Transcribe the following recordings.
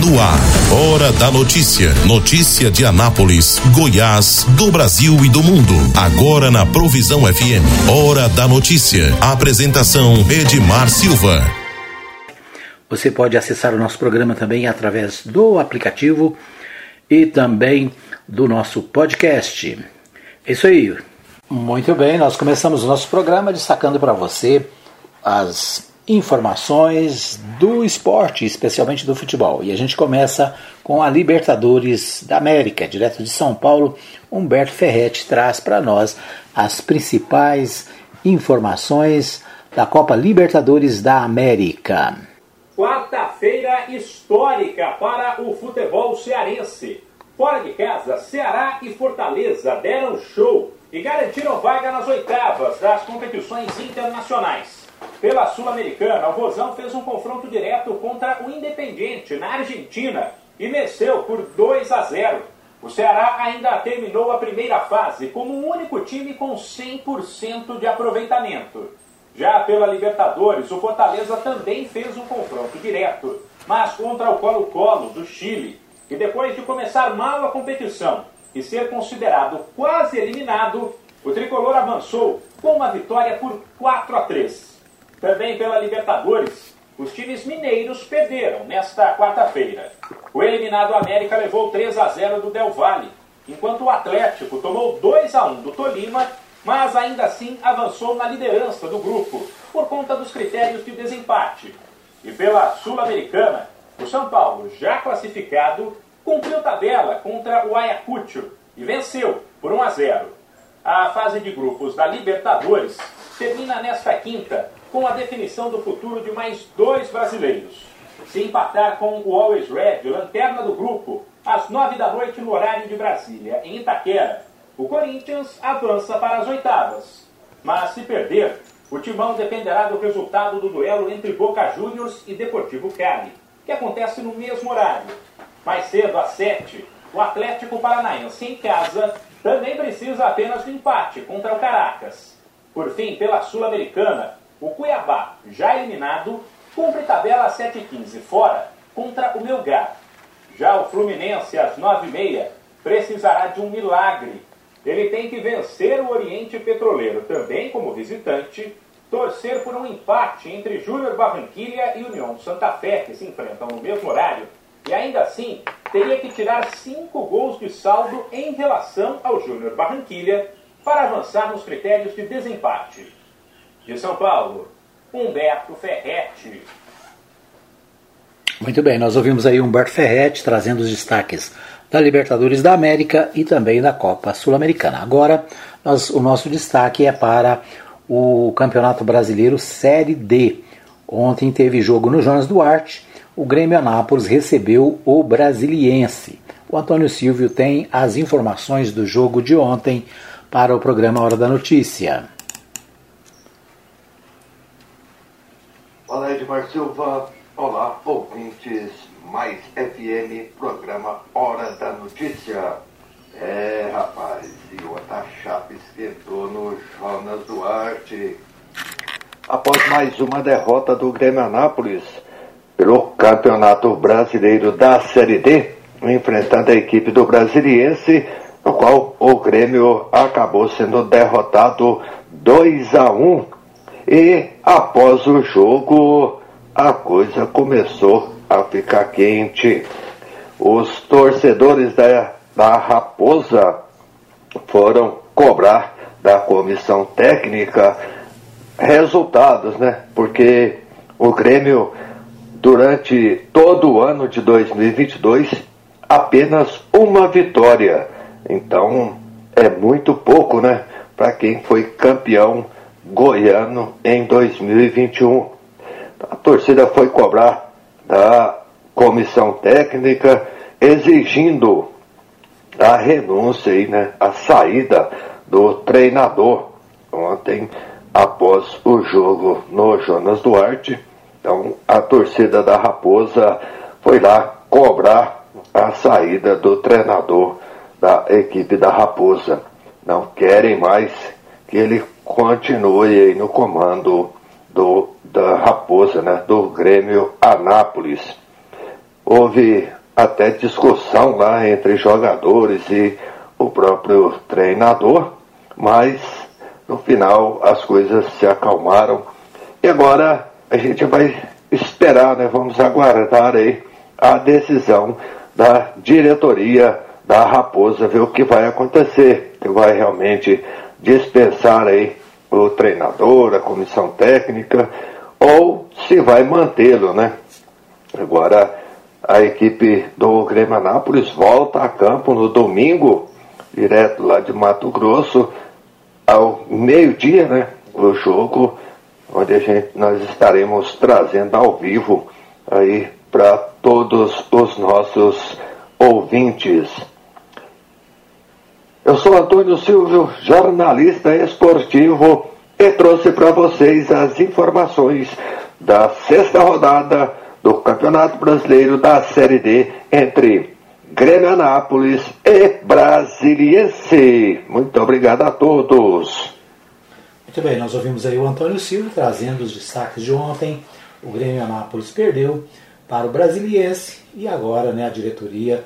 No ar, Hora da Notícia. Notícia de Anápolis, Goiás, do Brasil e do mundo. Agora na Provisão FM. Hora da Notícia. Apresentação Edmar Silva. Você pode acessar o nosso programa também através do aplicativo e também do nosso podcast. É isso aí. Muito bem, nós começamos o nosso programa destacando para você as informações do esporte, especialmente do futebol. E a gente começa com a Libertadores da América, direto de São Paulo. Humberto Ferretti traz para nós as principais informações da Copa Libertadores da América. Quarta-feira histórica para o futebol cearense. Fora de casa, Ceará e Fortaleza deram show e garantiram vaga nas oitavas das competições internacionais. Pela Sul-Americana, o Vozão fez um confronto direto contra o Independiente na Argentina e venceu por 2 a 0. O Ceará ainda terminou a primeira fase como o único time com 100% de aproveitamento. Já pela Libertadores, o Fortaleza também fez um confronto direto, mas contra o Colo-Colo do Chile, e depois de começar mal a competição e ser considerado quase eliminado, o tricolor avançou com uma vitória por 4 a 3. Também pela Libertadores, os times mineiros perderam nesta quarta-feira. O eliminado América levou 3 a 0 do Del Valle, enquanto o Atlético tomou 2 a 1 do Tolima, mas ainda assim avançou na liderança do grupo por conta dos critérios de desempate. E pela Sul-Americana, o São Paulo, já classificado, cumpriu tabela contra o Ayacucho e venceu por 1 a 0. A fase de grupos da Libertadores termina nesta quinta com a definição do futuro de mais dois brasileiros. Se empatar com o Always Red, lanterna do grupo, às nove da noite no horário de Brasília, em Itaquera, o Corinthians avança para as oitavas. Mas se perder, o timão dependerá do resultado do duelo entre Boca Juniors e Deportivo Cali, que acontece no mesmo horário. Mais cedo, às sete, o Atlético Paranaense em casa também precisa apenas do empate contra o Caracas. Por fim, pela Sul-Americana, o Cuiabá, já eliminado, cumpre tabela às 7h15 fora contra o Melgar. Já o Fluminense, às 9h30, precisará de um milagre. Ele tem que vencer o Oriente Petroleiro, também como visitante, torcer por um empate entre Júnior Barranquilha e União Santa Fé, que se enfrentam no mesmo horário, e ainda assim teria que tirar cinco gols de saldo em relação ao Júnior Barranquilha para avançar nos critérios de desempate. De São Paulo, Humberto Ferretti. Muito bem, nós ouvimos aí Humberto Ferretti trazendo os destaques da Libertadores da América e também da Copa Sul-Americana. Agora, nós, o nosso destaque é para o Campeonato Brasileiro Série D. Ontem teve jogo no Jonas Duarte, o Grêmio Anápolis recebeu o Brasiliense. O Antônio Silvio tem as informações do jogo de ontem para o programa Hora da Notícia. Olá, Edmar Silva. Olá, ouvintes. Mais FM, programa Hora da Notícia. É, rapaz, e outra chapa esquentou no Jonas Duarte. Após mais uma derrota do Grêmio Anápolis pelo Campeonato Brasileiro da Série D, enfrentando a equipe do Brasiliense, no qual o Grêmio acabou sendo derrotado 2 a 1 e após o jogo, a coisa começou a ficar quente. Os torcedores da, da Raposa foram cobrar da comissão técnica resultados, né? Porque o Grêmio, durante todo o ano de 2022, apenas uma vitória. Então, é muito pouco, né? Para quem foi campeão goiano em 2021. A torcida foi cobrar da comissão técnica exigindo a renúncia e né, a saída do treinador ontem após o jogo no Jonas Duarte. Então a torcida da Raposa foi lá cobrar a saída do treinador da equipe da Raposa. Não querem mais que ele continue aí no comando do, da Raposa, né, do Grêmio Anápolis. Houve até discussão lá entre jogadores e o próprio treinador, mas no final as coisas se acalmaram e agora a gente vai esperar, né? Vamos aguardar aí a decisão da diretoria da Raposa, ver o que vai acontecer, que vai realmente dispensar aí o treinador, a comissão técnica, ou se vai mantê-lo, né? Agora a equipe do Grêmio Anápolis volta a campo no domingo, direto lá de Mato Grosso, ao meio-dia, né? O jogo onde a gente, nós estaremos trazendo ao vivo aí para todos os nossos ouvintes. Eu sou Antônio Silvio, jornalista esportivo, e trouxe para vocês as informações da sexta rodada do Campeonato Brasileiro da Série D entre Grêmio Anápolis e Brasiliense. Muito obrigado a todos. Muito bem, nós ouvimos aí o Antônio Silva trazendo os destaques de ontem. O Grêmio Anápolis perdeu para o Brasiliense e agora né, a diretoria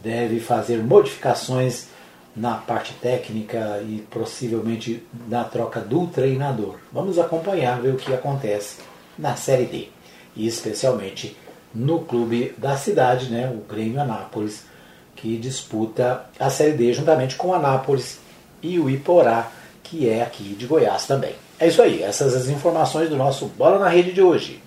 deve fazer modificações na parte técnica e possivelmente na troca do treinador. Vamos acompanhar ver o que acontece na Série D e especialmente no clube da cidade, né, o Grêmio Anápolis, que disputa a Série D juntamente com o Anápolis e o Iporá, que é aqui de Goiás também. É isso aí, essas as informações do nosso Bola na Rede de hoje.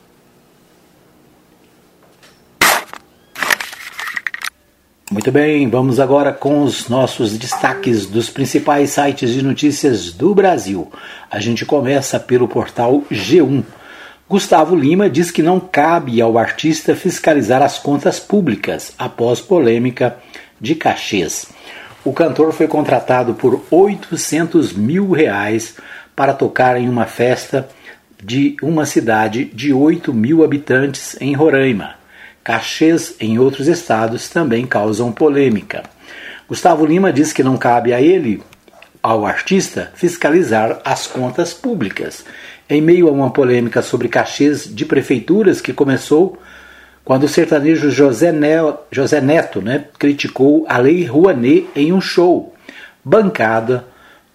Muito bem, vamos agora com os nossos destaques dos principais sites de notícias do Brasil. A gente começa pelo portal G1. Gustavo Lima diz que não cabe ao artista fiscalizar as contas públicas após polêmica de cachês. O cantor foi contratado por 800 mil reais para tocar em uma festa de uma cidade de 8 mil habitantes em Roraima. Cachês em outros estados também causam polêmica. Gustavo Lima diz que não cabe a ele, ao artista, fiscalizar as contas públicas em meio a uma polêmica sobre cachês de prefeituras que começou quando o sertanejo José, José Neto né, criticou a Lei Rouanet em um show, bancada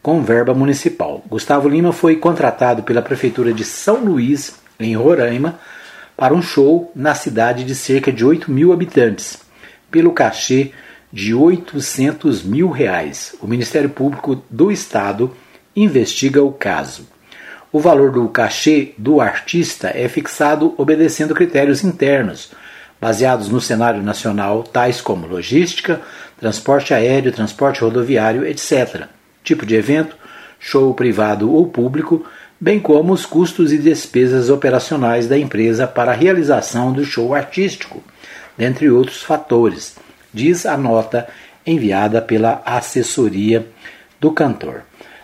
com verba municipal. Gustavo Lima foi contratado pela Prefeitura de São Luís, em Roraima, para um show na cidade de cerca de 8 mil habitantes, pelo cachê de 800 mil reais. O Ministério Público do Estado investiga o caso. O valor do cachê do artista é fixado obedecendo critérios internos, baseados no cenário nacional, tais como logística, transporte aéreo, transporte rodoviário, etc., tipo de evento, show privado ou público, bem como os custos e despesas operacionais da empresa para a realização do show artístico, dentre outros fatores, diz a nota enviada pela assessoria do cantor.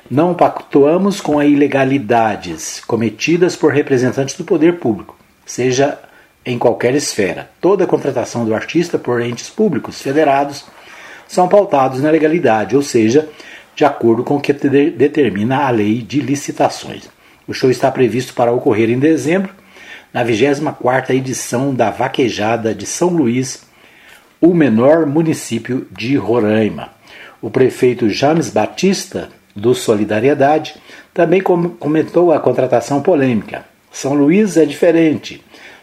Não pactuamos com ilegalidades cometidas por representantes do poder público, seja em qualquer esfera. Toda contratação do artista por entes públicos federados são pautados na legalidade, ou seja, de acordo com o que determina a lei de licitações. O show está previsto para ocorrer em dezembro, na 24ª edição da Vaquejada de São Luís, o menor município de Roraima. O prefeito James Batista do Solidariedade, também comentou a contratação polêmica. São Luís é diferente,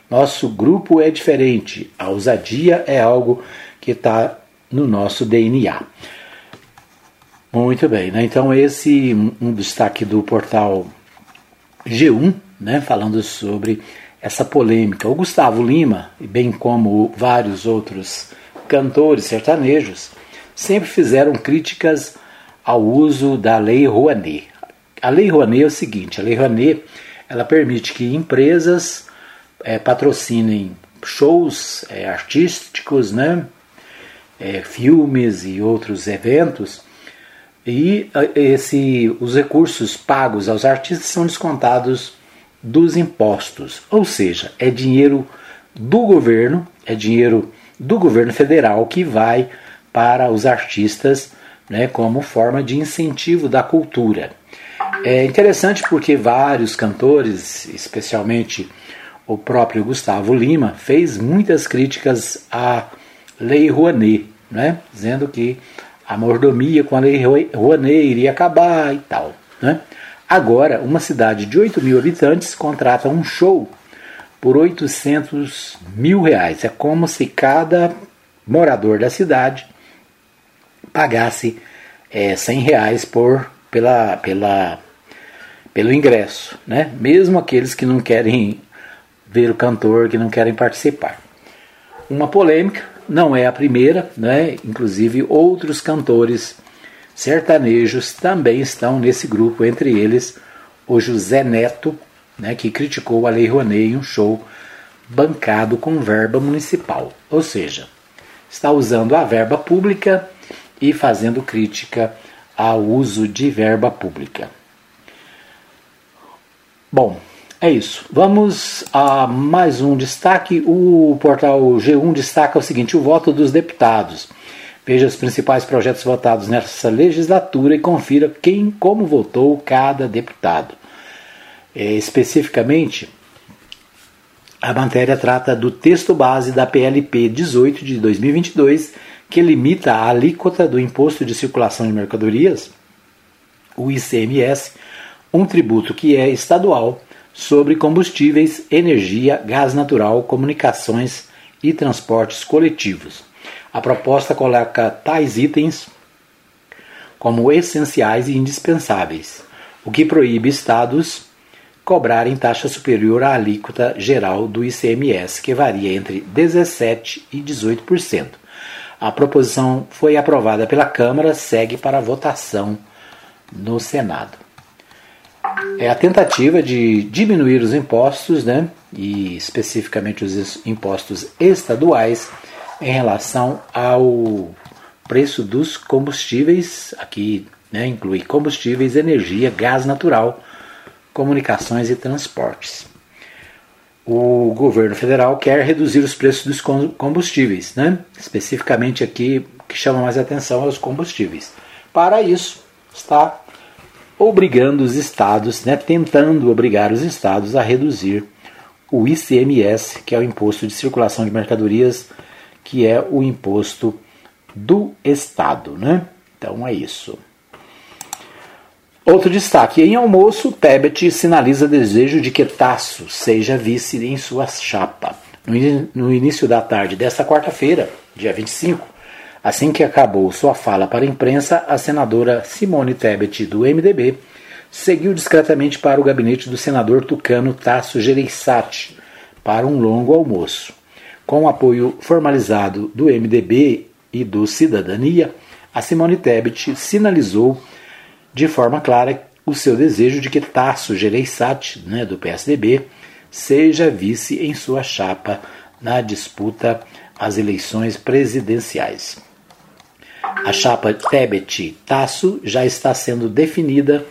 nosso grupo é diferente, a ousadia é algo que está no nosso DNA. Muito bem, né? então esse um destaque do portal G1, né, falando sobre essa polêmica. O Gustavo Lima, bem como vários outros cantores sertanejos, sempre fizeram críticas ao uso da Lei Rouanet. A Lei Rouanet é o seguinte: a Lei Rouanet ela permite que empresas é, patrocinem shows é, artísticos, né, é, filmes e outros eventos, e esse, os recursos pagos aos artistas são descontados dos impostos, ou seja, é dinheiro do governo, é dinheiro do governo federal que vai para os artistas né, como forma de incentivo da cultura. É interessante porque vários cantores, especialmente o próprio Gustavo Lima fez muitas críticas à Lei Rouanet, né? dizendo que a mordomia com a Lei Rouanet iria acabar e tal. Né? Agora, uma cidade de 8 mil habitantes contrata um show por 800 mil reais. É como se cada morador da cidade pagasse é, 100 reais por, pela, pela, pelo ingresso, né? mesmo aqueles que não querem ver o cantor, que não querem participar. Uma polêmica, não é a primeira, né? inclusive outros cantores sertanejos também estão nesse grupo, entre eles o José Neto, né, que criticou a Lei Rouanet em um show bancado com verba municipal, ou seja, está usando a verba pública e fazendo crítica ao uso de verba pública. Bom, é isso. Vamos a mais um destaque. O portal G1 destaca o seguinte: o voto dos deputados. Veja os principais projetos votados nessa legislatura e confira quem como votou cada deputado. É, especificamente, a matéria trata do texto base da PLP 18 de 2022, que limita a alíquota do Imposto de Circulação de Mercadorias, o ICMS, um tributo que é estadual, sobre combustíveis, energia, gás natural, comunicações e transportes coletivos. A proposta coloca tais itens como essenciais e indispensáveis, o que proíbe estados cobrarem taxa superior à alíquota geral do ICMS, que varia entre 17% e 18%. A proposição foi aprovada pela Câmara, segue para votação no Senado. É a tentativa de diminuir os impostos, né, e especificamente os impostos estaduais, em relação ao preço dos combustíveis, aqui né, inclui combustíveis, energia, gás natural, comunicações e transportes. O governo federal quer reduzir os preços dos combustíveis, né? especificamente aqui que chama mais atenção é os combustíveis. Para isso, está obrigando os estados, né, tentando obrigar os estados a reduzir o ICMS, que é o Imposto de Circulação de Mercadorias, que é o imposto do Estado. Né? Então é isso. Outro destaque: em almoço, Tebet sinaliza desejo de que Tasso seja vice em sua chapa. No início da tarde desta quarta-feira, dia 25, assim que acabou sua fala para a imprensa, a senadora Simone Tebet, do MDB, seguiu discretamente para o gabinete do senador tucano Tasso Gereissati para um longo almoço. Com o apoio formalizado do MDB e do Cidadania, a Simone Tebet sinalizou de forma clara o seu desejo de que Tasso Gereissati, né, do PSDB, seja vice em sua chapa na disputa às eleições presidenciais. A chapa Tebet-Tasso já está sendo definida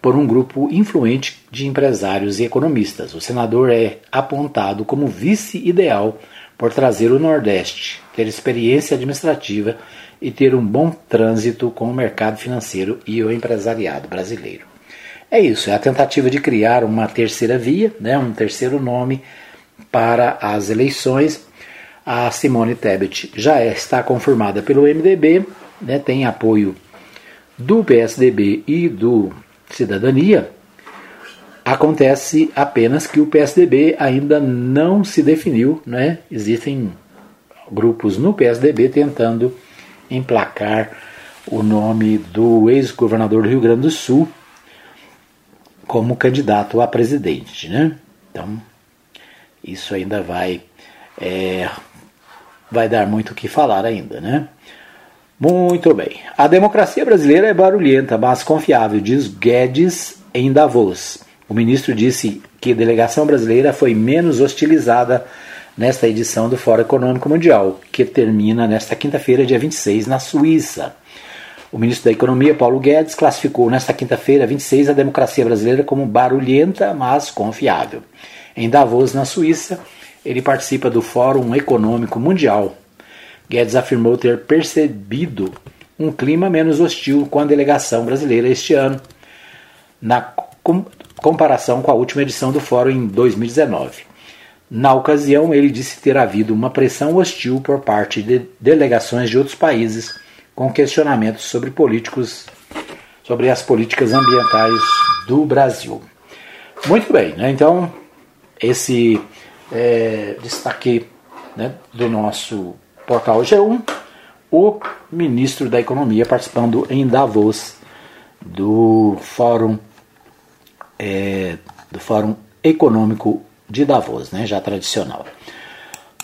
por um grupo influente de empresários e economistas. O senador é apontado como vice ideal por trazer o Nordeste, ter experiência administrativa e ter um bom trânsito com o mercado financeiro e o empresariado brasileiro. É isso, é a tentativa de criar uma terceira via, né, um terceiro nome para as eleições. A Simone Tebet já é, está confirmada pelo MDB, né, tem apoio do PSDB e do Cidadania. Acontece apenas que o PSDB ainda não se definiu, né? existem grupos no PSDB tentando emplacar o nome do ex-governador do Rio Grande do Sul como candidato a presidente. Né? Então, isso ainda vai, é, vai dar muito o que falar ainda. Né? Muito bem. A democracia brasileira é barulhenta, mas confiável, diz Guedes em Davos. O ministro disse que a delegação brasileira foi menos hostilizada nesta edição do Fórum Econômico Mundial, que termina nesta quinta-feira, dia 26, na Suíça. O ministro da Economia, Paulo Guedes, classificou nesta quinta-feira, 26, a democracia brasileira como barulhenta, mas confiável. Em Davos, na Suíça, ele participa do Fórum Econômico Mundial. Guedes afirmou ter percebido um clima menos hostil com a delegação brasileira este ano, na comparação com a última edição do Fórum em 2019. Na ocasião, ele disse ter havido uma pressão hostil por parte de delegações de outros países com questionamentos sobre políticos, sobre as políticas ambientais do Brasil. Muito bem, né? então esse é, destaque né, do nosso portal G1, o ministro da Economia participando em Davos do Fórum é, do Fórum Econômico de Davos, né, já tradicional.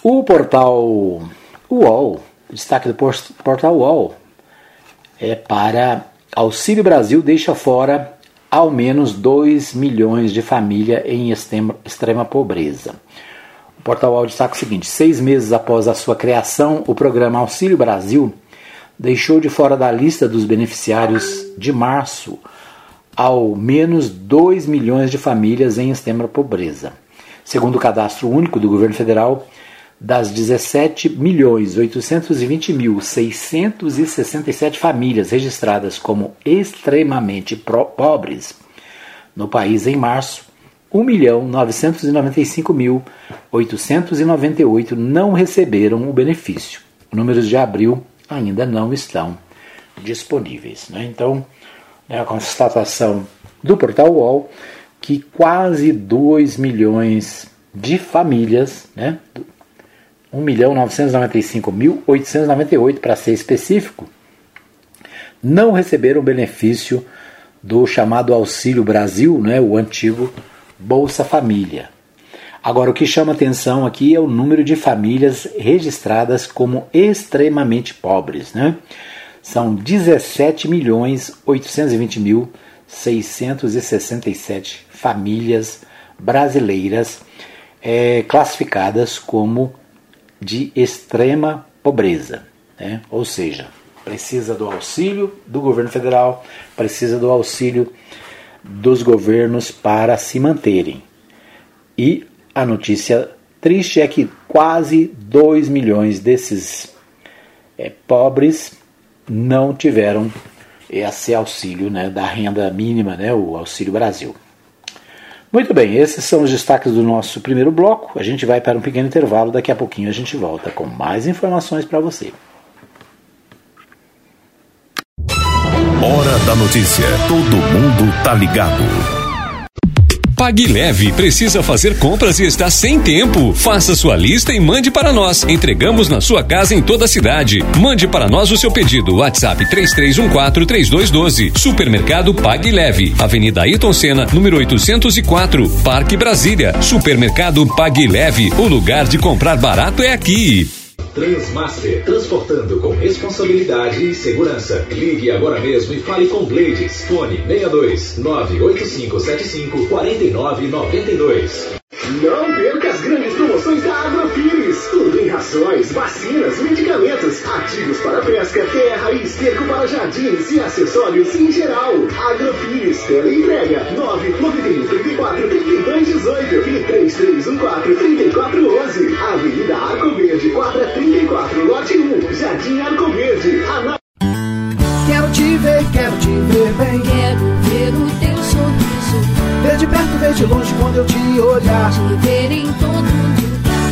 O portal UOL, destaque do portal UOL é para Auxílio Brasil deixa fora ao menos 2 milhões de famílias em extrema pobreza. O portal UOL destaca o seguinte: seis meses após a sua criação, o programa Auxílio Brasil deixou de fora da lista dos beneficiários de março ao menos 2 milhões de famílias em extrema pobreza. Segundo o cadastro único do governo federal, das 17 milhões 820 mil 667 famílias registradas como extremamente pobres no país em março, 1 milhão 995 mil 898 não receberam o benefício. Números de abril ainda não estão disponíveis. Né? Então, é a constatação do portal UOL que quase 2 milhões de famílias, né, 1 milhão 995 mil 898 para ser específico, não receberam o benefício do chamado Auxílio Brasil, né, o antigo Bolsa Família. Agora, o que chama atenção aqui é o número de famílias registradas como extremamente pobres. Né? São 17 milhões 820 mil 667 famílias brasileiras é, classificadas como de extrema pobreza, né? ou seja, precisa do auxílio do governo federal, precisa do auxílio dos governos para se manterem. E a notícia triste é que quase 2 milhões desses é, pobres não tiveram esse auxílio né, da renda mínima, né, o Auxílio Brasil. Muito bem, esses são os destaques do nosso primeiro bloco. A gente vai para um pequeno intervalo, daqui a pouquinho a gente volta com mais informações para você. Hora da notícia. Todo mundo tá ligado. Pague Leve precisa fazer compras e está sem tempo. Faça sua lista e mande para nós. Entregamos na sua casa em toda a cidade. Mande para nós o seu pedido. WhatsApp 33143212. Supermercado Pague Leve. Avenida Ayrton Senna, número 804, Parque Brasília. Supermercado Pague Leve. O lugar de comprar barato é aqui. Transmaster, transportando com responsabilidade e segurança. Ligue agora mesmo e fale com Blades. Fone 62 98575 4992. Não perca as grandes promoções da Agrofires. Rações, vacinas, medicamentos, ativos para pesca, terra e esterco para jardins e acessórios em geral. Agrofires, entrega 991 34 32 18 e 3314 3411. Avenida Arco Verde, quadra 34, lote 1, Jardim Arco Verde. Ana... Quero te ver, quero te ver bem. Quero ver o teu sorriso. Ver de perto, ver de longe quando eu te olhar. Te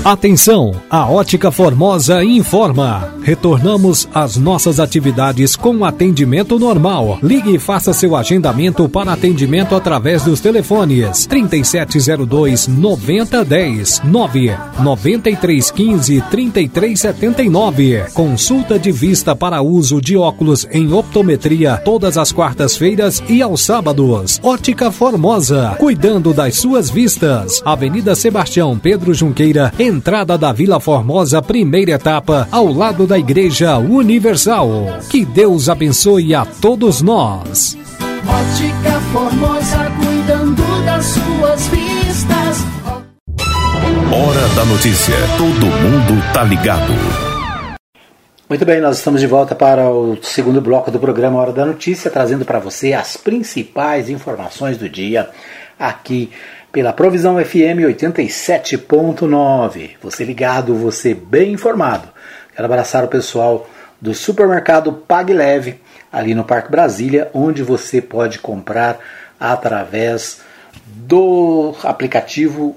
Atenção, a Ótica Formosa informa. Retornamos às nossas atividades com atendimento normal. Ligue e faça seu agendamento para atendimento através dos telefones 3702 9010 9 9315 3379. Consulta de vista para uso de óculos em optometria todas as quartas-feiras e aos sábados. Ótica Formosa, cuidando das suas vistas. Avenida Sebastião Pedro Junqueira, entrada da Vila Formosa, primeira etapa, ao lado da Igreja Universal. Que Deus abençoe a todos nós. Ótica Formosa, cuidando das suas vistas. Hora da notícia. Todo mundo tá ligado. Muito bem, nós estamos de volta para o segundo bloco do programa Hora da Notícia, trazendo para você as principais informações do dia aqui pela Provisão FM 87.9. Você ligado, você bem informado. Quero abraçar o pessoal do supermercado Pague Leve, ali no Parque Brasília, onde você pode comprar através do aplicativo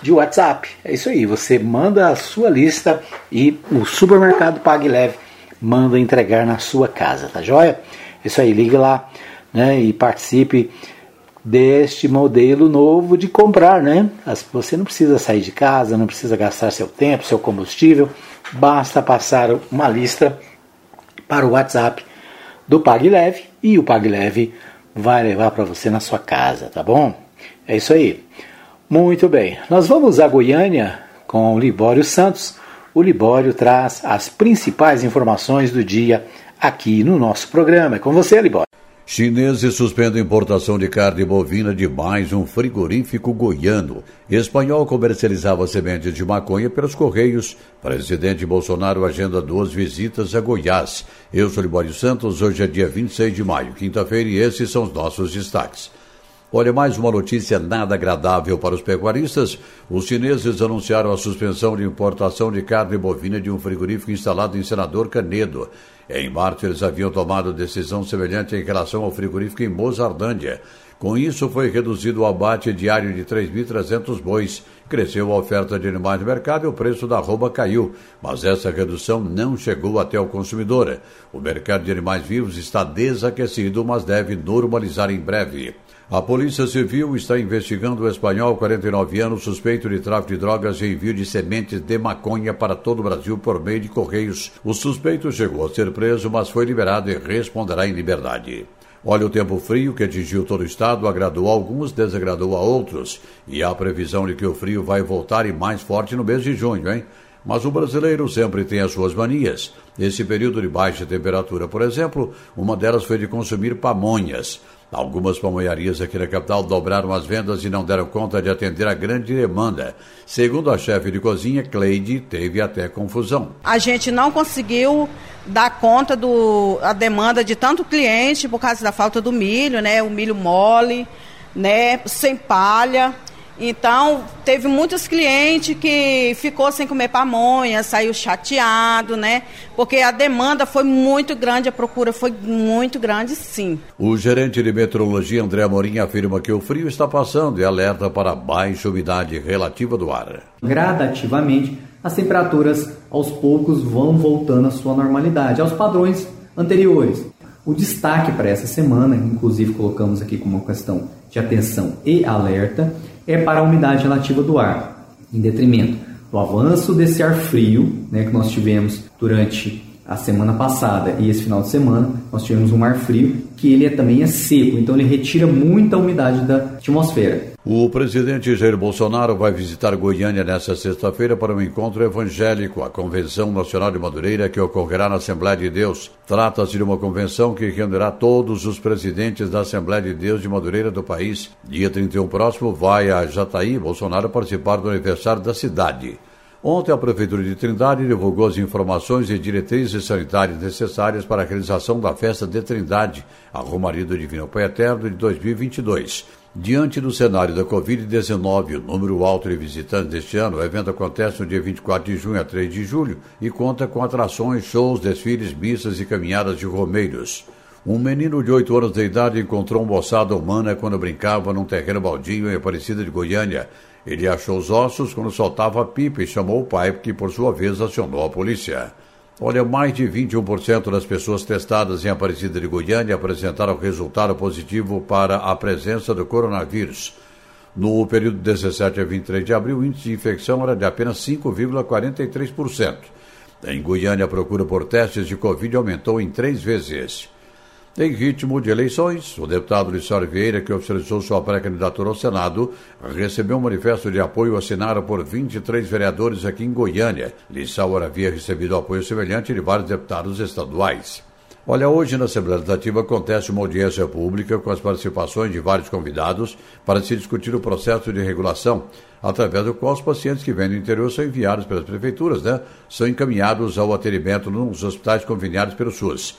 de WhatsApp. É isso aí, você manda a sua lista e o supermercado Pague Leve manda entregar na sua casa, tá joia? É isso aí, ligue lá né, e participe deste modelo novo de comprar, né? Você não precisa sair de casa, não precisa gastar seu tempo, seu combustível, basta passar uma lista para o WhatsApp do PagLeve e o PagLeve vai levar para você na sua casa, tá bom? É isso aí. Muito bem. Nós vamos a Goiânia com o Libório Santos. O Libório traz as principais informações do dia aqui no nosso programa. É com você, Libório. Chineses suspendem importação de carne bovina de mais um frigorífico goiano. Espanhol comercializava sementes de maconha pelos Correios. Presidente Bolsonaro agenda duas visitas a Goiás. Eu sou Libório Santos, hoje é dia 26 de maio, quinta-feira, e esses são os nossos destaques. Olha, mais uma notícia nada agradável para os pecuaristas. Os chineses anunciaram a suspensão de importação de carne bovina de um frigorífico instalado em Senador Canedo. Em março, eles haviam tomado decisão semelhante em relação ao frigorífico em Mozardândia. Com isso, foi reduzido o abate diário de 3.300 bois. Cresceu a oferta de animais no mercado e o preço da arroba caiu, mas essa redução não chegou até o consumidor. O mercado de animais vivos está desaquecido, mas deve normalizar em breve. A Polícia Civil está investigando o espanhol, 49 anos, suspeito de tráfico de drogas e envio de sementes de maconha para todo o Brasil por meio de correios. O suspeito chegou a ser preso, mas foi liberado e responderá em liberdade. Olha, o tempo frio que atingiu todo o estado agradou a alguns, desagradou a outros. E há previsão de que o frio vai voltar e mais forte no mês de junho, hein? Mas o brasileiro sempre tem as suas manias. Nesse período de baixa temperatura, por exemplo, uma delas foi de consumir pamonhas. Algumas pamonharias aqui na capital dobraram as vendas e não deram conta de atender a grande demanda. Segundo a chefe de cozinha, Cleide, teve até confusão. A gente não conseguiu dar conta da demanda de tanto cliente por causa da falta do milho, né? O milho mole, né? Sem palha. Então, teve muitos clientes que ficou sem comer pamonha, saiu chateado, né? Porque a demanda foi muito grande, a procura foi muito grande, sim. O gerente de meteorologia, André Amorim, afirma que o frio está passando e alerta para a baixa umidade relativa do ar. Gradativamente, as temperaturas aos poucos vão voltando à sua normalidade, aos padrões anteriores. O destaque para essa semana, inclusive colocamos aqui como uma questão de atenção e alerta, é para a umidade relativa do ar, em detrimento do avanço desse ar frio né, que nós tivemos durante a semana passada e esse final de semana nós tivemos um ar frio que ele é, também é seco, então ele retira muita umidade da atmosfera. O presidente Jair Bolsonaro vai visitar Goiânia nesta sexta-feira para um encontro evangélico, a Convenção Nacional de Madureira, que ocorrerá na Assembleia de Deus. Trata-se de uma convenção que reunirá todos os presidentes da Assembleia de Deus de Madureira do país. Dia 31 próximo vai a Jataí Bolsonaro participar do aniversário da cidade. Ontem, a Prefeitura de Trindade divulgou as informações e diretrizes sanitárias necessárias para a realização da festa de Trindade, a Romaria do Divino Pai Eterno de 2022. Diante do cenário da Covid-19 o número alto de visitantes deste ano, o evento acontece no dia 24 de junho a 3 de julho e conta com atrações, shows, desfiles, missas e caminhadas de romeiros. Um menino de 8 anos de idade encontrou uma moçada humana quando brincava num terreno baldio em Aparecida de Goiânia. Ele achou os ossos quando soltava a pipa e chamou o pai, que por sua vez acionou a polícia. Olha, mais de 21% das pessoas testadas em Aparecida de Goiânia apresentaram resultado positivo para a presença do coronavírus. No período de 17 a 23 de abril, o índice de infecção era de apenas 5,43%. Em Goiânia, a procura por testes de Covid aumentou em três vezes. Em ritmo de eleições, o deputado Lissauer Vieira, que oficializou sua pré-candidatura ao Senado, recebeu um manifesto de apoio assinado por 23 vereadores aqui em Goiânia. Lissauer havia recebido apoio semelhante de vários deputados estaduais. Olha, hoje na Assembleia Legislativa acontece uma audiência pública com as participações de vários convidados para se discutir o processo de regulação, através do qual os pacientes que vêm do interior são enviados pelas prefeituras, né? São encaminhados ao atendimento nos hospitais conveniados pelo SUS.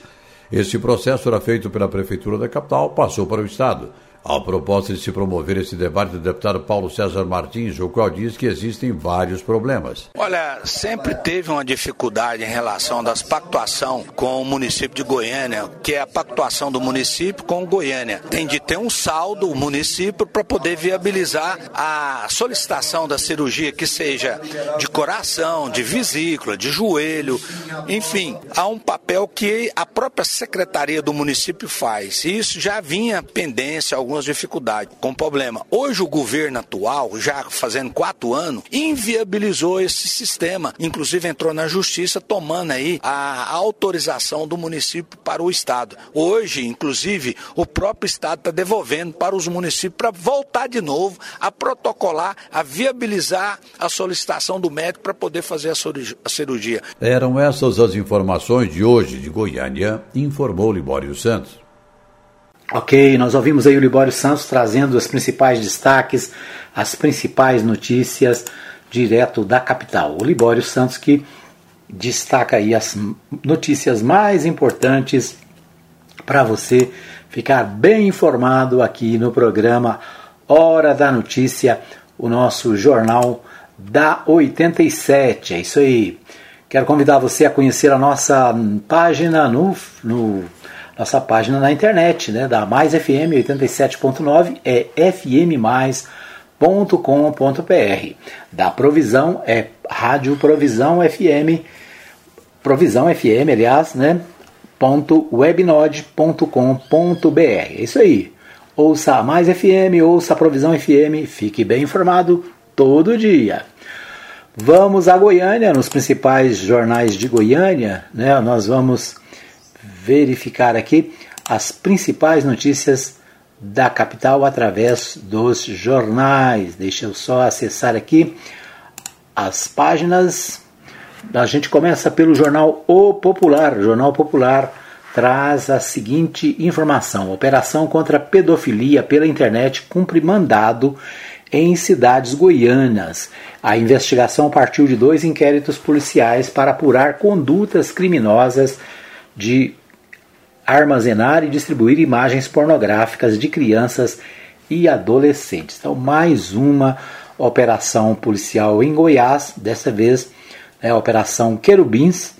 Esse processo era feito pela Prefeitura da capital, passou para o Estado. A proposta de se promover esse debate do deputado Paulo César Martins, o qual diz que existem vários problemas. Olha, sempre teve uma dificuldade em relação das pactuação com o município de Goiânia, que é a pactuação do município com Goiânia. Tem de ter um saldo o município para poder viabilizar a solicitação da cirurgia que seja de coração, de vesícula, de joelho, enfim, há um papel que a própria secretaria do município faz. E isso já vinha pendência, algumas dificuldades, com problema. Hoje o governo atual, já fazendo quatro anos, inviabilizou esse sistema. Inclusive entrou na justiça tomando aí a autorização do município para o Estado. Hoje, inclusive, o próprio Estado está devolvendo para os municípios para voltar de novo a protocolar, a viabilizar a solicitação do médico para poder fazer a cirurgia. Eram essas as informações de hoje de Goiânia, informou Libório Santos. Ok, nós ouvimos aí o Libório Santos trazendo os principais destaques, as principais notícias direto da capital. O Libório Santos que destaca aí as notícias mais importantes para você ficar bem informado aqui no programa Hora da Notícia, o nosso jornal da 87. É isso aí. Quero convidar você a conhecer a nossa página no, no nossa página na internet, né, da Mais FM 87.9 é fmmais.com.br. Da Provisão é Rádio Provisão FM, Provisão FM, aliás, né, .webnode.com.br. É isso aí. Ouça a Mais FM, ouça a Provisão FM, fique bem informado todo dia. Vamos a Goiânia, nos principais jornais de Goiânia, né? Nós vamos verificar aqui as principais notícias da capital através dos jornais. Deixa eu só acessar aqui as páginas. A gente começa pelo jornal O Popular. O jornal Popular traz a seguinte informação: Operação contra pedofilia pela internet cumpre mandado em cidades goianas. A investigação partiu de dois inquéritos policiais para apurar condutas criminosas de armazenar e distribuir imagens pornográficas de crianças e adolescentes. Então, mais uma operação policial em Goiás, dessa vez é a Operação Querubins,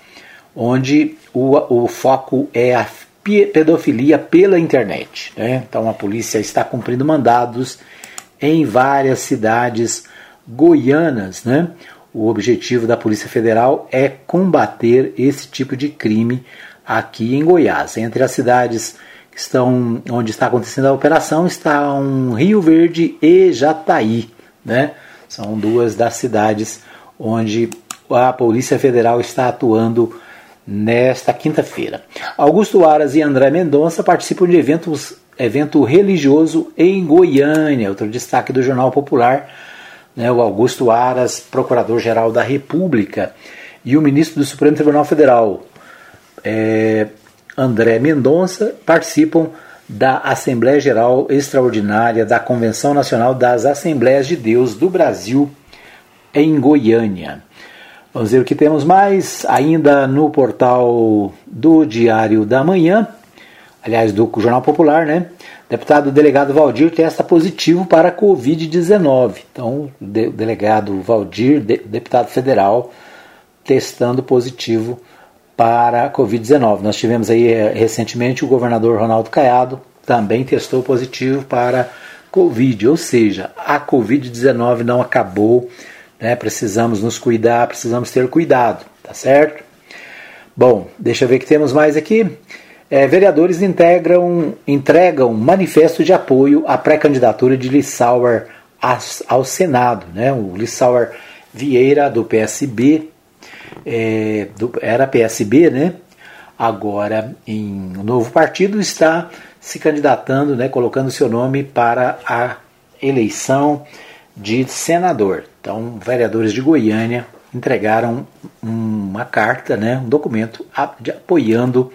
onde o, o foco é a pedofilia pela internet. Né? Então, a polícia está cumprindo mandados em várias cidades goianas. Né? O objetivo da Polícia Federal é combater esse tipo de crime aqui em Goiás. Entre as cidades que estão onde está acontecendo a operação estão Rio Verde e Jataí, né? São duas das cidades onde a Polícia Federal está atuando nesta quinta-feira. Augusto Aras e André Mendonça participam de eventos, evento religioso em Goiânia, outro destaque do Jornal Popular. Né, o Augusto Aras, Procurador-Geral da República, e o ministro do Supremo Tribunal Federal, é, André Mendonça participam da Assembleia Geral Extraordinária da Convenção Nacional das Assembleias de Deus do Brasil em Goiânia. Vamos ver o que temos mais ainda no portal do Diário da Manhã, aliás, do Jornal Popular, né? Deputado delegado Valdir testa positivo para a Covid-19. Então, o delegado Valdir, deputado federal, testando positivo para a Covid-19. Nós tivemos aí eh, recentemente o governador Ronaldo Caiado também testou positivo para Covid, ou seja, a Covid-19 não acabou, né? precisamos nos cuidar, precisamos ter cuidado, tá certo? Bom, deixa eu ver o que temos mais aqui. É, vereadores integram, entregam manifesto de apoio à pré-candidatura de Lissauer ao Senado. Né? O Lissauer Vieira, do PSB, é, do, era PSB, né? Agora, em um novo partido, está se candidatando, né, colocando seu nome para a eleição de senador. Então, vereadores de Goiânia entregaram uma carta, né, um documento apoiando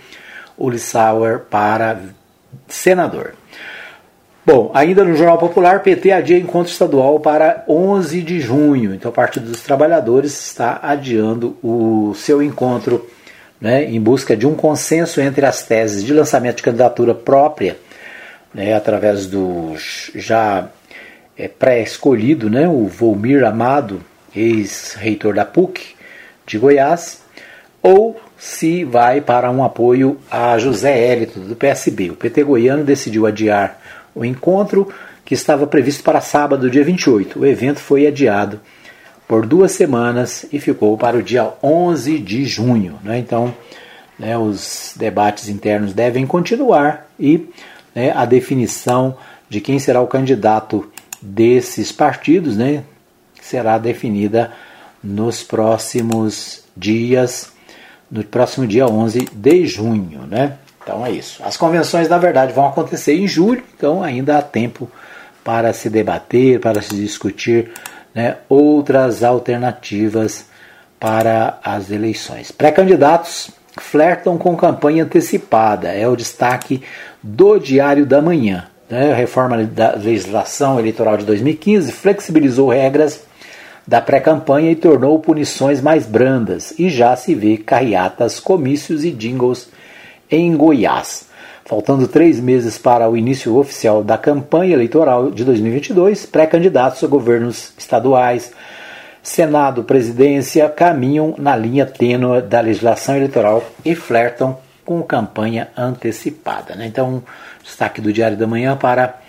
o Lissauer para senador. Bom, ainda no Jornal Popular, PT adia encontro estadual para 11 de junho. Então, o Partido dos Trabalhadores está adiando o seu encontro né, em busca de um consenso entre as teses de lançamento de candidatura própria né, através do já é, pré-escolhido, né, o Volmir Amado, ex-reitor da PUC de Goiás, ou se vai para um apoio a José Hélito, do PSB. O PT goiano decidiu adiar o encontro que estava previsto para sábado, dia 28. O evento foi adiado por duas semanas e ficou para o dia 11 de junho. Né? Então, né, os debates internos devem continuar e né, a definição de quem será o candidato desses partidos né, será definida nos próximos dias, no próximo dia 11 de junho. Então é isso. As convenções, na verdade, vão acontecer em julho, então ainda há tempo para se debater, para se discutir né, outras alternativas para as eleições. Pré-candidatos flertam com campanha antecipada, é o destaque do Diário da Manhã. Né? A reforma da legislação eleitoral de 2015 flexibilizou regras da pré-campanha e tornou punições mais brandas, e já se vê carreatas, comícios e jingles em Goiás. Faltando três meses para o início oficial da campanha eleitoral de 2022, pré-candidatos a governos estaduais, Senado, presidência caminham na linha tênue da legislação eleitoral e flertam com campanha antecipada. Né? Então, destaque do Diário da Manhã para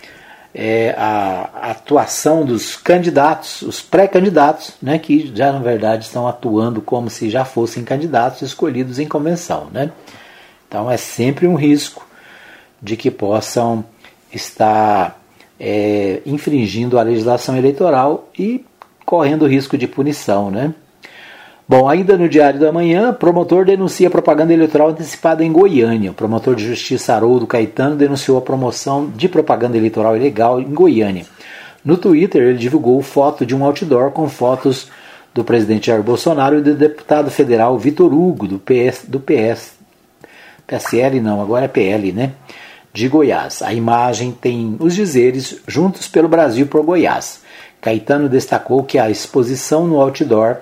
é, a atuação dos candidatos, os pré-candidatos, né, que já na verdade estão atuando como se já fossem candidatos escolhidos em convenção. Né? Então é sempre um risco de que possam estar é, infringindo a legislação eleitoral e correndo risco de punição, né? Bom, ainda no Diário da Manhã, promotor denuncia propaganda eleitoral antecipada em Goiânia. O promotor de justiça Haroldo Caetano denunciou a promoção de propaganda eleitoral ilegal em Goiânia. No Twitter, ele divulgou foto de um outdoor com fotos do presidente Jair Bolsonaro e do deputado federal Vitor Hugo, do PS, do PS. PSL não, agora é PL, né? de Goiás. A imagem tem os dizeres Juntos pelo Brasil por Goiás. Caetano destacou que a exposição no outdoor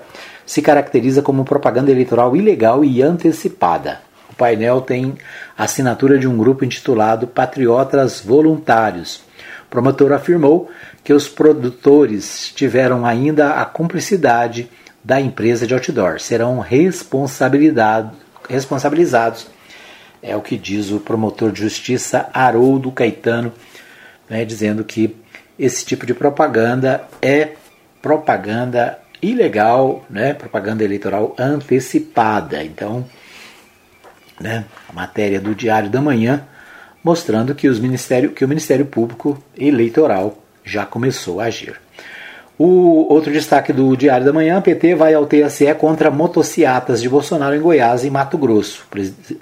se caracteriza como propaganda eleitoral ilegal e antecipada. O painel tem a assinatura de um grupo intitulado Patriotas Voluntários. O promotor afirmou que os produtores tiveram ainda a cumplicidade da empresa de outdoor. Serão responsabilizados é o que diz o promotor de justiça Haroldo Caetano, né, dizendo que esse tipo de propaganda é propaganda ilegal, né, propaganda eleitoral antecipada. Então, né, a matéria do Diário da Manhã mostrando que, os ministério, que o Ministério Público Eleitoral já começou a agir. O outro destaque do Diário da Manhã, PT vai ao TSE contra motociatas de Bolsonaro em Goiás e Mato Grosso.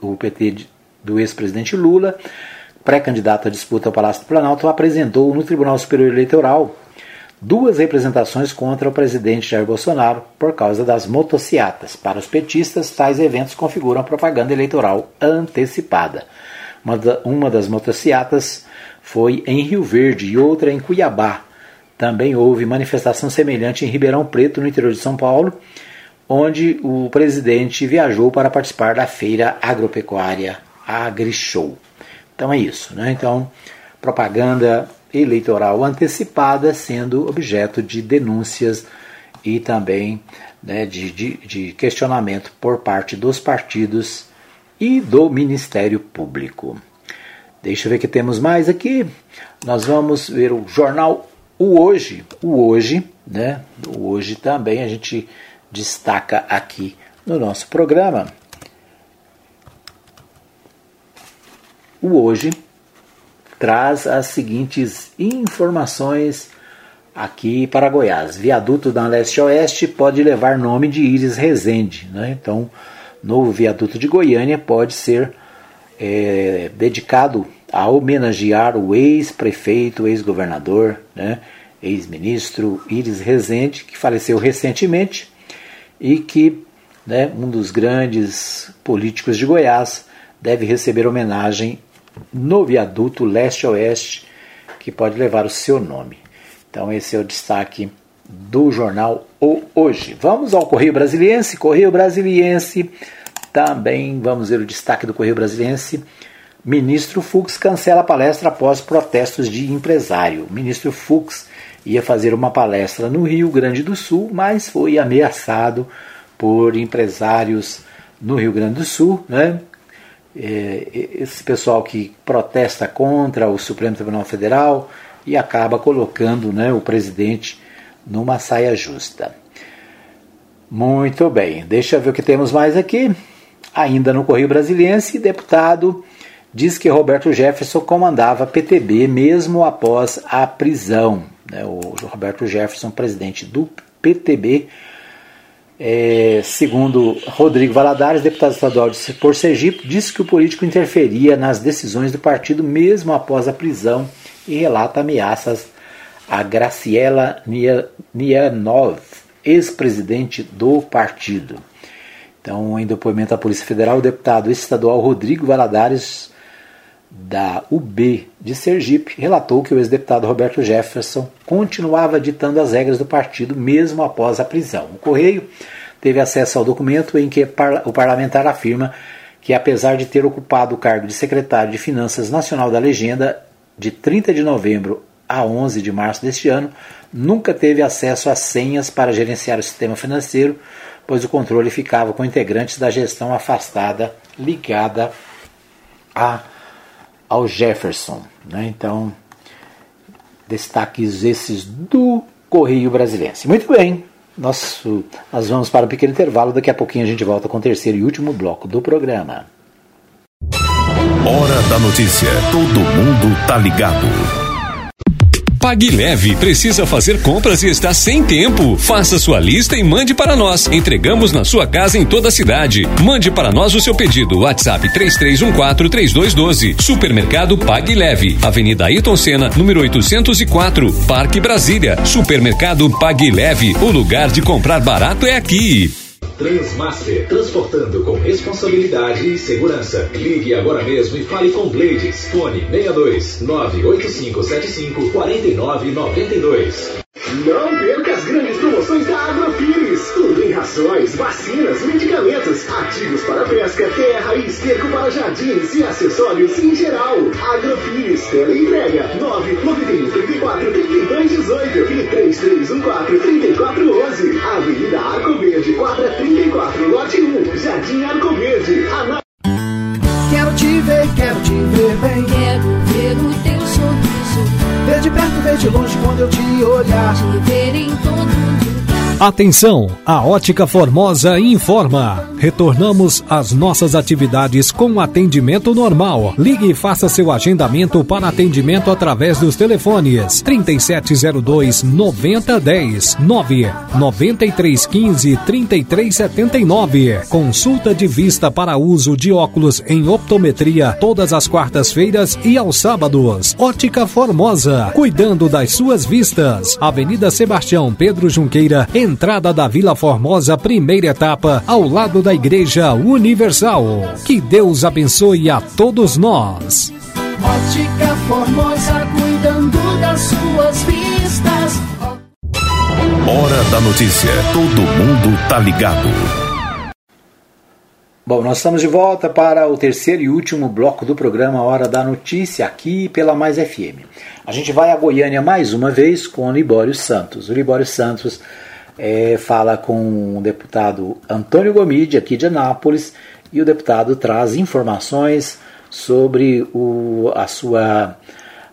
O PT do ex-presidente Lula, pré-candidato à disputa ao Palácio do Planalto, apresentou no Tribunal Superior Eleitoral duas representações contra o presidente Jair Bolsonaro por causa das motociatas. Para os petistas, tais eventos configuram propaganda eleitoral antecipada. Uma das motociatas foi em Rio Verde e outra em Cuiabá, também houve manifestação semelhante em Ribeirão Preto, no interior de São Paulo, onde o presidente viajou para participar da feira agropecuária AgriShow. Então é isso, né? Então, propaganda eleitoral antecipada sendo objeto de denúncias e também né, de, de, de questionamento por parte dos partidos e do Ministério Público. Deixa eu ver o que temos mais aqui. Nós vamos ver o jornal o hoje, o hoje, né? O hoje também a gente destaca aqui no nosso programa. O hoje traz as seguintes informações aqui para Goiás. Viaduto da Leste-Oeste pode levar nome de Iris Rezende. Né? Então, novo viaduto de Goiânia pode ser é, dedicado a homenagear o ex-prefeito, ex-governador, né, ex-ministro Iris Rezende, que faleceu recentemente e que né, um dos grandes políticos de Goiás deve receber homenagem no viaduto leste-oeste, que pode levar o seu nome. Então, esse é o destaque do jornal O Hoje. Vamos ao Correio Brasiliense. Correio Brasiliense, também vamos ver o destaque do Correio Brasiliense Ministro Fux cancela a palestra após protestos de empresário. Ministro Fux ia fazer uma palestra no Rio Grande do Sul, mas foi ameaçado por empresários no Rio Grande do Sul, né? É, esse pessoal que protesta contra o Supremo Tribunal Federal e acaba colocando né, o presidente numa saia justa. Muito bem, deixa eu ver o que temos mais aqui. Ainda no Correio Brasiliense, deputado diz que Roberto Jefferson comandava PTB mesmo após a prisão. Né? O Roberto Jefferson, presidente do PTB, é, segundo Rodrigo Valadares, deputado estadual de por Sergipe, disse que o político interferia nas decisões do partido mesmo após a prisão e relata ameaças a Graciela Nianov, ex-presidente do partido. Então, em depoimento à Polícia Federal, o deputado estadual Rodrigo Valadares da UB de Sergipe relatou que o ex-deputado Roberto Jefferson continuava ditando as regras do partido mesmo após a prisão. O Correio teve acesso ao documento em que o parlamentar afirma que, apesar de ter ocupado o cargo de secretário de Finanças Nacional da Legenda de 30 de novembro a 11 de março deste ano, nunca teve acesso às senhas para gerenciar o sistema financeiro, pois o controle ficava com integrantes da gestão afastada ligada a ao Jefferson. Né? Então, destaques esses do Correio Brasilense. Muito bem, nosso, nós vamos para um pequeno intervalo. Daqui a pouquinho a gente volta com o terceiro e último bloco do programa. Hora da notícia. Todo mundo tá ligado. Pague Leve precisa fazer compras e está sem tempo. Faça sua lista e mande para nós. Entregamos na sua casa em toda a cidade. Mande para nós o seu pedido. WhatsApp 33143212. Supermercado Pague Leve. Avenida Ayrton Senna, número 804, Parque Brasília. Supermercado Pague Leve. O lugar de comprar barato é aqui. Transmaster, transportando com responsabilidade e segurança. Ligue agora mesmo e fale com Blades. Fone 62 98575 4992. Não perca as grandes promoções da Agrofires. Tudo em rações, vacinas, medicamentos, ativos para pesca, terra e esterco para jardins e acessórios em geral. Agrofires, tela entrega 991 34 32 18 e 3314 3411. Avenida Arco Verde, quadra 34, lote 1, Jardim Arco Verde. Ana... Quero te ver, quero te ver bem. Quero ver o teu sorriso. Ver de perto, ver de longe quando eu te olhar. Te ver em todo. Atenção, a Ótica Formosa informa. Retornamos às nossas atividades com atendimento normal. Ligue e faça seu agendamento para atendimento através dos telefones 3702 9010 9 9315 3379. Consulta de vista para uso de óculos em optometria todas as quartas-feiras e aos sábados. Ótica Formosa, cuidando das suas vistas. Avenida Sebastião Pedro Junqueira, entrada da Vila Formosa, primeira etapa, ao lado da Igreja Universal. Que Deus abençoe a todos nós. Ótica Formosa, cuidando das suas vistas. Hora da notícia. Todo mundo tá ligado. Bom, nós estamos de volta para o terceiro e último bloco do programa Hora da Notícia, aqui pela Mais FM. A gente vai a Goiânia mais uma vez com o Libório Santos. O Libório Santos é, fala com o deputado Antônio Gomide, aqui de Anápolis, e o deputado traz informações sobre o, a, sua,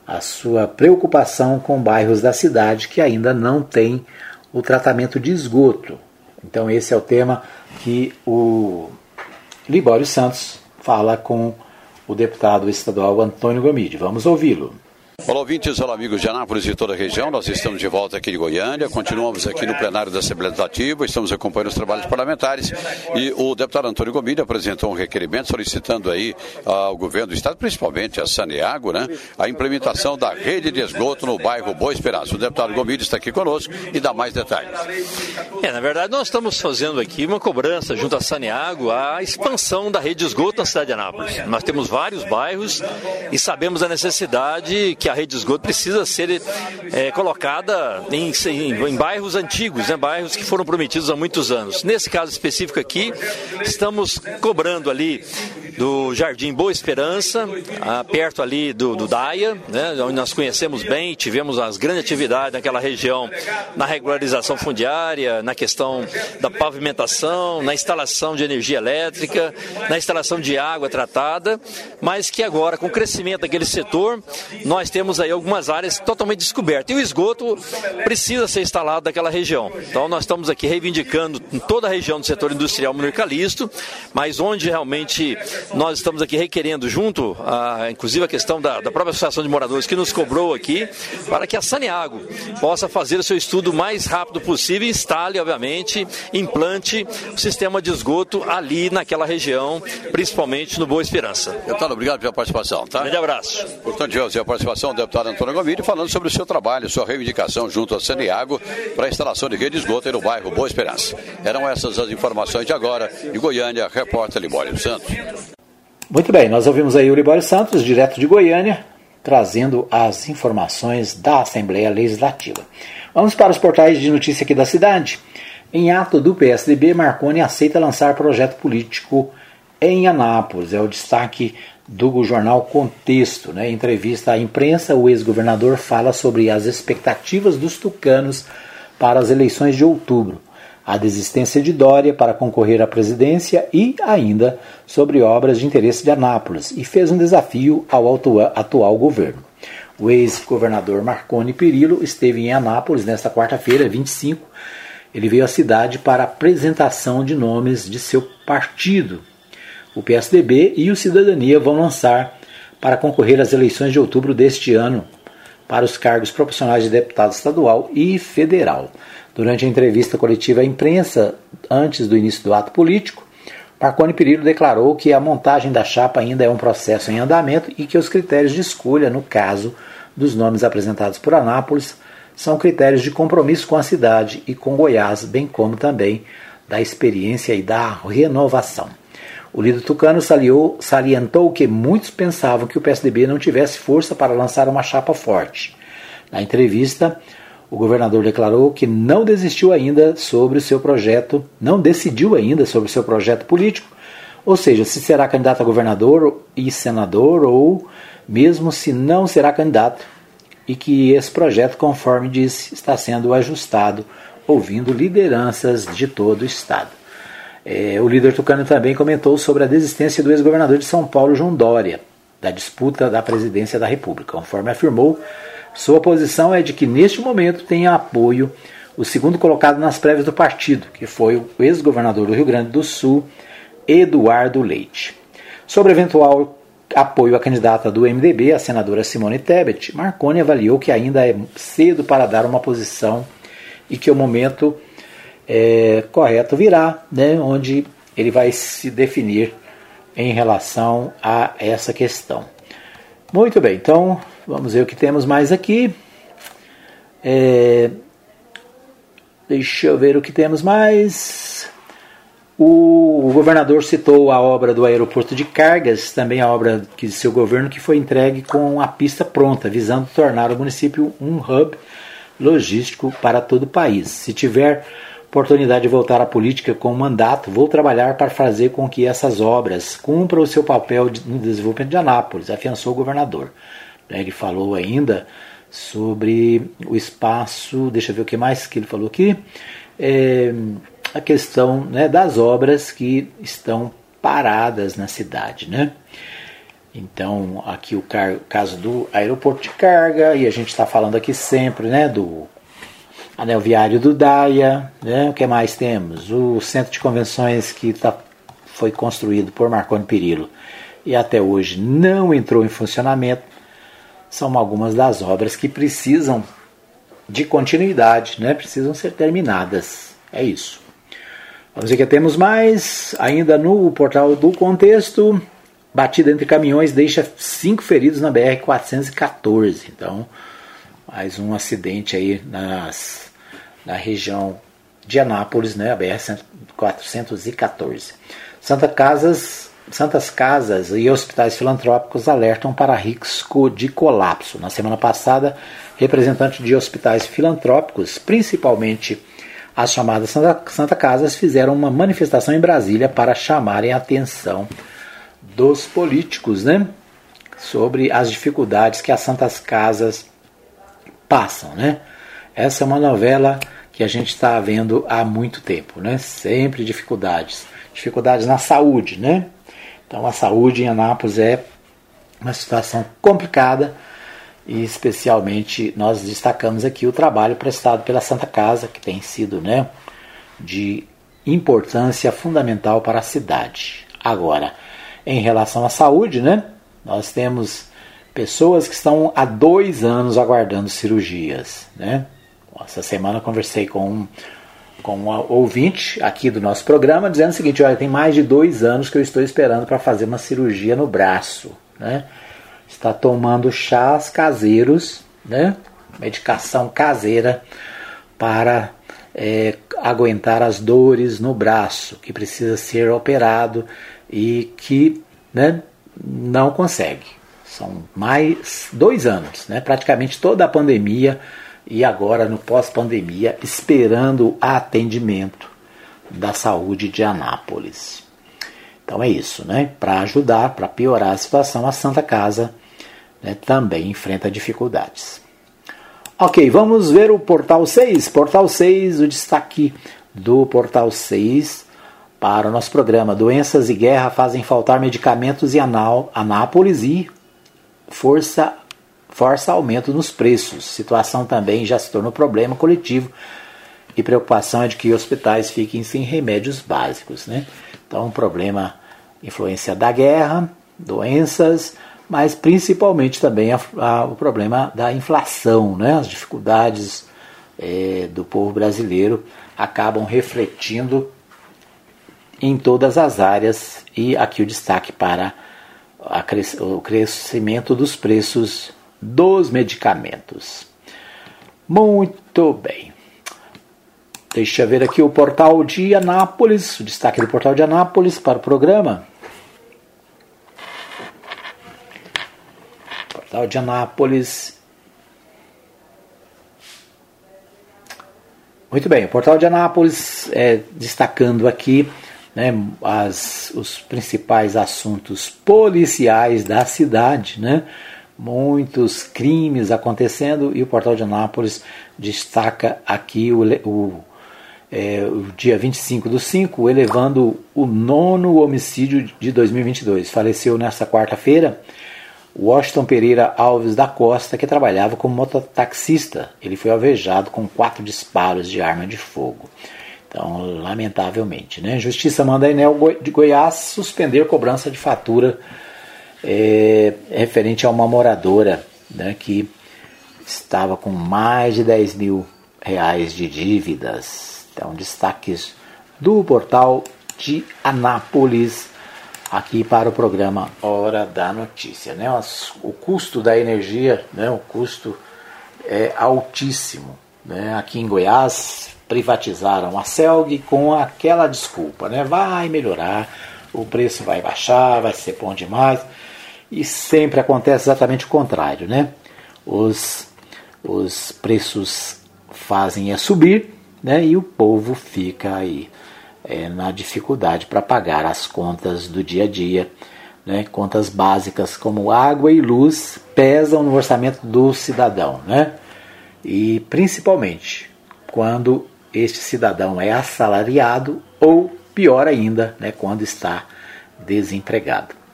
a sua preocupação com bairros da cidade que ainda não têm o tratamento de esgoto. Então, esse é o tema que o Libório Santos fala com o deputado estadual Antônio Gomide. Vamos ouvi-lo. Olá, ouvintes, olá, amigos de Anápolis e toda a região. Nós estamos de volta aqui de Goiânia. Continuamos aqui no plenário da Assembleia Legislativa. Estamos acompanhando os trabalhos parlamentares. E o deputado Antônio Gomide apresentou um requerimento solicitando aí ao governo do Estado, principalmente a Saneago, né, a implementação da rede de esgoto no bairro Boa Esperança. O deputado Gomide está aqui conosco e dá mais detalhes. É, na verdade, nós estamos fazendo aqui uma cobrança junto à Saneago a expansão da rede de esgoto na cidade de Anápolis. Nós temos vários bairros e sabemos a necessidade que que a rede de esgoto precisa ser é, colocada em, em, em, bairros antigos, né, bairros que foram prometidos há muitos anos. Nesse caso específico aqui, estamos cobrando ali do Jardim Boa Esperança, ah, perto ali do, do Daia, né, onde nós conhecemos bem, tivemos as grandes atividades naquela região, na regularização fundiária, na questão da pavimentação, na instalação de energia elétrica, na instalação de água tratada, mas que agora, com o crescimento daquele setor, nós temos aí algumas áreas totalmente descobertas. E o esgoto precisa ser instalado naquela região. Então, nós estamos aqui reivindicando em toda a região do setor industrial Munir mas onde realmente nós estamos aqui requerendo, junto, a, inclusive a questão da, da própria Associação de Moradores que nos cobrou aqui, para que a Saneago possa fazer o seu estudo o mais rápido possível e instale, obviamente, implante o sistema de esgoto ali naquela região, principalmente no Boa Esperança. Deputado, obrigado pela participação, tá? Grande abraço. Portanto, hoje a participação do deputado Antônio Gomide falando sobre o seu trabalho, sua reivindicação junto a Saneago para a instalação de rede de esgoto no bairro Boa Esperança. Eram essas as informações de agora. De Goiânia, repórter Libório Santos. Muito bem, nós ouvimos aí o Libório Santos, direto de Goiânia, trazendo as informações da Assembleia Legislativa. Vamos para os portais de notícia aqui da cidade. Em ato do PSDB, Marconi aceita lançar projeto político em Anápolis. É o destaque do jornal Contexto. Né? Em entrevista à imprensa, o ex-governador fala sobre as expectativas dos tucanos para as eleições de outubro a desistência de Dória para concorrer à presidência e ainda sobre obras de interesse de Anápolis e fez um desafio ao atual governo. O ex-governador Marconi Perillo esteve em Anápolis nesta quarta-feira, 25. Ele veio à cidade para a apresentação de nomes de seu partido. O PSDB e o Cidadania vão lançar para concorrer às eleições de outubro deste ano para os cargos proporcionais de deputado estadual e federal. Durante a entrevista coletiva à imprensa, antes do início do ato político, Marconi Perillo declarou que a montagem da chapa ainda é um processo em andamento e que os critérios de escolha, no caso dos nomes apresentados por Anápolis, são critérios de compromisso com a cidade e com Goiás, bem como também da experiência e da renovação. O líder tucano saliou, salientou que muitos pensavam que o PSDB não tivesse força para lançar uma chapa forte. Na entrevista, o governador declarou que não desistiu ainda sobre o seu projeto, não decidiu ainda sobre o seu projeto político, ou seja, se será candidato a governador e senador ou mesmo se não será candidato, e que esse projeto, conforme disse, está sendo ajustado, ouvindo lideranças de todo o estado. É, o líder tucano também comentou sobre a desistência do ex-governador de São Paulo, João Dória, da disputa da presidência da República. Conforme afirmou, sua posição é de que neste momento tem apoio o segundo colocado nas prévias do partido, que foi o ex-governador do Rio Grande do Sul, Eduardo Leite. Sobre eventual apoio à candidata do MDB, a senadora Simone Tebet, Marconi avaliou que ainda é cedo para dar uma posição e que o momento é, correto virá, né, onde ele vai se definir em relação a essa questão. Muito bem, então Vamos ver o que temos mais aqui. É, deixa eu ver o que temos mais. O, o, governador citou a obra do aeroporto de cargas, também a obra que seu governo que foi entregue com a pista pronta, visando tornar o município um hub logístico para todo o país. Se tiver oportunidade de voltar à política com mandato, vou trabalhar para fazer com que essas obras cumpram o seu papel no desenvolvimento de Anápolis, afiançou o governador. Né, ele falou ainda sobre o espaço, deixa eu ver o que mais que ele falou aqui, é, a questão né, das obras que estão paradas na cidade. Né? Então, aqui o caso do aeroporto de carga, e a gente está falando aqui sempre né, do anel viário do Daia, né? o que mais temos? O centro de convenções que tá, foi construído por Marconi Perillo e até hoje não entrou em funcionamento são algumas das obras que precisam de continuidade, né? precisam ser terminadas. É isso. Vamos ver que temos mais, ainda no portal do contexto, batida entre caminhões deixa cinco feridos na BR-414. Então, mais um acidente aí nas, na região de Anápolis, né, a BR-414. Santa Casas santas casas e hospitais filantrópicos alertam para risco de colapso. Na semana passada, representantes de hospitais filantrópicos, principalmente as chamadas Santa, Santa Casas, fizeram uma manifestação em Brasília para chamarem a atenção dos políticos, né? Sobre as dificuldades que as Santas Casas passam, né? Essa é uma novela que a gente está vendo há muito tempo, né? Sempre dificuldades, dificuldades na saúde, né? Então a saúde em Anápolis é uma situação complicada e especialmente nós destacamos aqui o trabalho prestado pela Santa Casa, que tem sido, né, de importância fundamental para a cidade. Agora, em relação à saúde, né, nós temos pessoas que estão há dois anos aguardando cirurgias, né? Essa semana conversei com um, com ouvinte aqui do nosso programa dizendo o seguinte: olha, tem mais de dois anos que eu estou esperando para fazer uma cirurgia no braço. Né? Está tomando chás caseiros, né? medicação caseira para é, aguentar as dores no braço, que precisa ser operado e que né, não consegue. São mais dois anos, né? praticamente toda a pandemia e agora no pós-pandemia, esperando atendimento da saúde de Anápolis. Então é isso, né? Para ajudar, para piorar a situação, a Santa Casa né, também enfrenta dificuldades. Ok, vamos ver o Portal 6. Portal 6, o destaque do Portal 6 para o nosso programa. Doenças e guerra fazem faltar medicamentos em Anápolis e força força aumento nos preços. Situação também já se tornou problema coletivo e preocupação é de que hospitais fiquem sem remédios básicos. Né? Então, um problema, influência da guerra, doenças, mas principalmente também a, a, o problema da inflação, né? as dificuldades é, do povo brasileiro acabam refletindo em todas as áreas e aqui o destaque para a, o crescimento dos preços dos medicamentos. Muito bem. Deixa eu ver aqui o portal de Anápolis, o destaque do portal de Anápolis para o programa. Portal de Anápolis. Muito bem, o portal de Anápolis é, destacando aqui né, as, os principais assuntos policiais da cidade, né? Muitos crimes acontecendo e o Portal de Anápolis destaca aqui o, o, é, o dia 25 do 5, elevando o nono homicídio de 2022. Faleceu nesta quarta-feira Washington Pereira Alves da Costa, que trabalhava como mototaxista. Ele foi alvejado com quatro disparos de arma de fogo. Então, lamentavelmente, né? Justiça manda a Enel de Goiás suspender cobrança de fatura é, referente a uma moradora né, que estava com mais de 10 mil reais de dívidas. Então, destaques do portal de Anápolis aqui para o programa Hora da Notícia. Né? O custo da energia, né? o custo é altíssimo. Né? Aqui em Goiás privatizaram a Celg com aquela desculpa, né? vai melhorar, o preço vai baixar, vai ser bom demais e sempre acontece exatamente o contrário, né? Os, os preços fazem é subir, né? E o povo fica aí é, na dificuldade para pagar as contas do dia a dia, né? Contas básicas como água e luz pesam no orçamento do cidadão, né? E principalmente quando este cidadão é assalariado ou pior ainda, né? Quando está desempregado.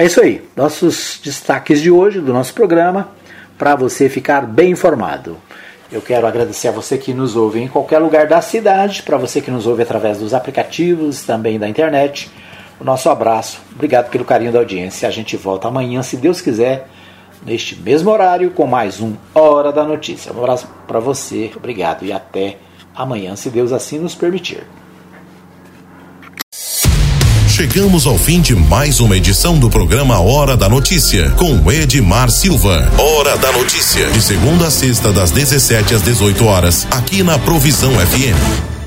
É isso aí, nossos destaques de hoje do nosso programa, para você ficar bem informado. Eu quero agradecer a você que nos ouve em qualquer lugar da cidade, para você que nos ouve através dos aplicativos, também da internet. O nosso abraço, obrigado pelo carinho da audiência. A gente volta amanhã, se Deus quiser, neste mesmo horário, com mais um Hora da Notícia. Um abraço para você, obrigado e até amanhã, se Deus assim nos permitir. Chegamos ao fim de mais uma edição do programa Hora da Notícia, com Edmar Silva. Hora da Notícia, de segunda a sexta, das 17 às 18 horas, aqui na Provisão FM.